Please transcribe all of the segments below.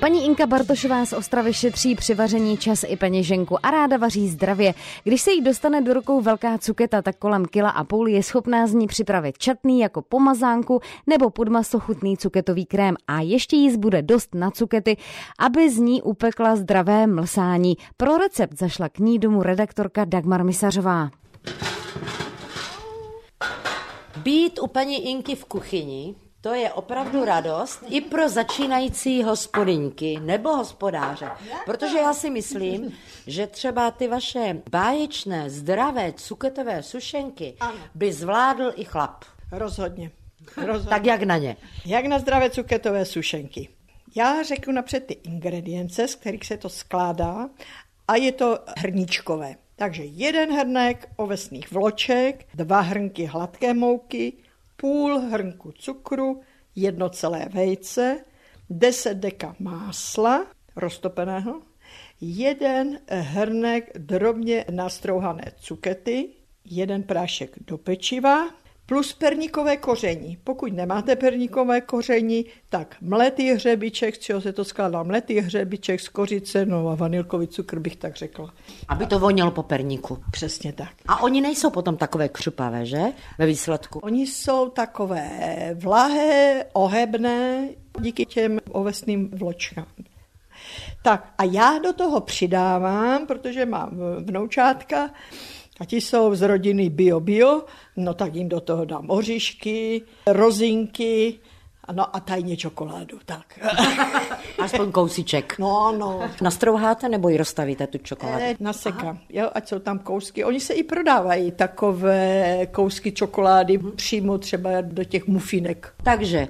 Paní Inka Bartošová z Ostravy šetří při vaření čas i peněženku a ráda vaří zdravě. Když se jí dostane do rukou velká cuketa, tak kolem kila a půl je schopná z ní připravit čatný jako pomazánku nebo pod maso chutný cuketový krém a ještě jí zbude dost na cukety, aby z ní upekla zdravé mlsání. Pro recept zašla k ní domů redaktorka Dagmar Misařová. Být u paní Inky v kuchyni to je opravdu radost i pro začínající hospodyňky nebo hospodáře. Protože já si myslím, že třeba ty vaše báječné, zdravé, cuketové sušenky by zvládl i chlap. Rozhodně. Rozhodně. Tak jak na ně? Jak na zdravé cuketové sušenky. Já řeknu napřed ty ingredience, z kterých se to skládá a je to hrníčkové. Takže jeden hrnek ovesných vloček, dva hrnky hladké mouky, půl hrnku cukru, jedno celé vejce, 10 deka másla roztopeného, jeden hrnek drobně nastrouhané cukety, jeden prášek do pečiva, plus perníkové koření. Pokud nemáte perníkové koření, tak mletý hřebiček, z čeho se to skládá, mletý hřebiček z kořice, no a vanilkový cukr bych tak řekla. Aby to vonilo po perníku. Přesně tak. A oni nejsou potom takové křupavé, že? Ve výsledku. Oni jsou takové vlahé, ohebné, díky těm ovesným vločkám. Tak a já do toho přidávám, protože mám vnoučátka, a ti jsou z rodiny bio-bio, no tak jim do toho dám oříšky, rozinky, no a tajně čokoládu, tak. Aspoň kousíček. No, no. Nastrouháte nebo ji rozstavíte, tu čokoládu? Ne, nasekám, jo, ať jsou tam kousky. Oni se i prodávají takové kousky čokolády přímo třeba do těch mufinek. Takže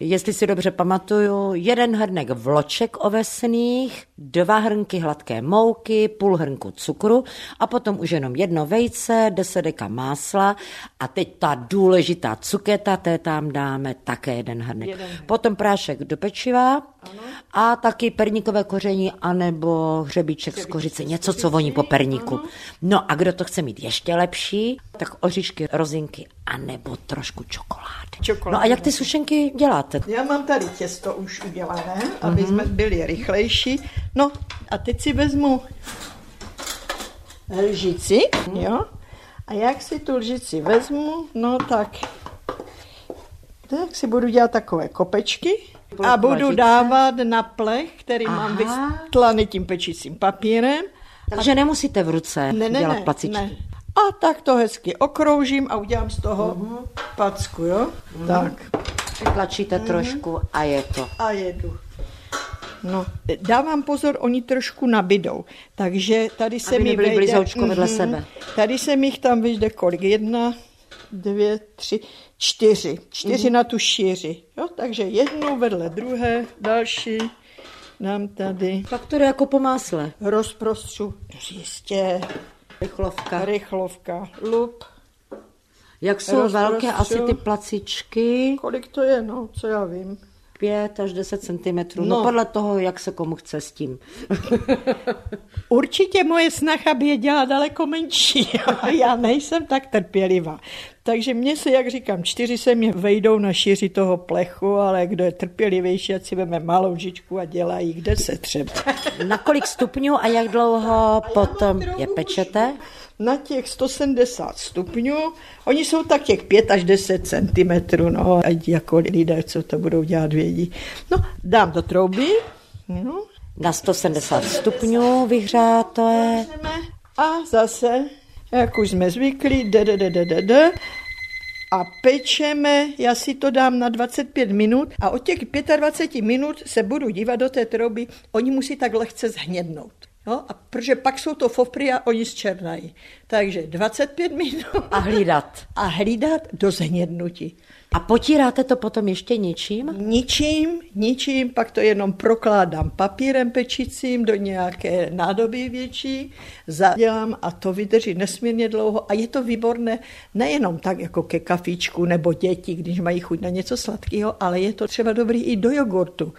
jestli si dobře pamatuju, jeden hrnek vloček ovesných, dva hrnky hladké mouky, půl hrnku cukru a potom už jenom jedno vejce, deset deka másla a teď ta důležitá cuketa, té tam dáme také jeden hrnek. Jeden hrnek. Potom prášek do pečiva ano. a taky perníkové koření anebo hřebíček z kořice, něco, co voní po perníku. No a kdo to chce mít ještě lepší, tak oříšky, rozinky anebo trošku čokolády. Čokolády. No a jak ty sušenky děláte? Já mám tady těsto už udělané, aby mm-hmm. jsme byli rychlejší. No a teď si vezmu lžici, jo. A jak si tu lžici vezmu, no tak, tak si budu dělat takové kopečky a budu dávat na plech, který Aha. mám vystlaný tím pečícím papírem. Takže nemusíte v ruce Ne, ne, dělat placičky. ne. A tak to hezky okroužím a udělám z toho Mhm. packu, jo. Tak. Tlačíte trošku a je to. a jedu. No, dávám pozor, oni trošku nabidou, takže tady se Aby mi vejde... blízoučko vedle Mhm. sebe. Tady se mi tam vyjde kolik? Jedna, dvě, tři, čtyři. Čtyři Mhm. na tu šíři. Jo, takže jednu vedle druhé, další dám tady. Pak to jde jako po másle. Rozprostřu, jistě, Rychlovka. rychlovka, lup. Jak jsou velké asi ty placičky? Kolik to je, no, co já vím. 5 až 10 cm. No. No. no podle toho, jak se komu chce s tím. Určitě moje snacha by je dělala daleko menší. Já nejsem tak trpělivá. Takže mně se, jak říkám, čtyři se mě vejdou na šíři toho plechu, ale kdo je trpělivější, ať si veme malou žičku a dělají, kde se třeba. Na kolik stupňů a jak dlouho potom je pečete? Na těch 170 stupňů, oni jsou tak těch 5 až 10 centimetrů, no, ať jako lidé, co to budou dělat, vědí. No, dám do trouby, no, Na 170 stupňů vyhřáté. A zase, jak už jsme zvyklí, d, d, d, d, d, d, a pečeme, já si to dám na 25 minut a od těch 25 minut se budu dívat do té trouby, oni musí tak lehce zhnědnout. Jo? A protože pak jsou to fofry a oni zčernají. Takže 25 minut A hlídat. a hlídat do zhnědnutí. A potíráte to potom ještě něčím? Ničím, ničím, pak to jenom prokládám papírem pečicím do nějaké nádoby větší, zadělám a to vydrží nesmírně dlouho a je to výborné nejenom tak jako ke kafíčku nebo děti, když mají chuť na něco sladkého, ale je to třeba dobrý i do jogurtu.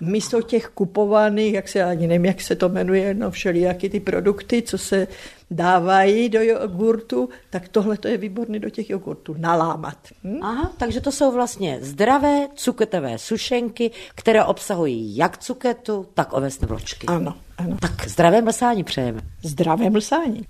místo těch kupovaných, jak se ani nevím, jak se to jmenuje, no všelijaký ty produkty, co se dávají do jogurtu, tak tohle to je výborné do těch jogurtů, nalámat. Hm? Aha, takže to jsou vlastně zdravé cuketové sušenky, které obsahují jak cuketu, tak ovesné vločky. Ano, ano. Tak zdravé mlsání přejeme. Zdravé mlsání.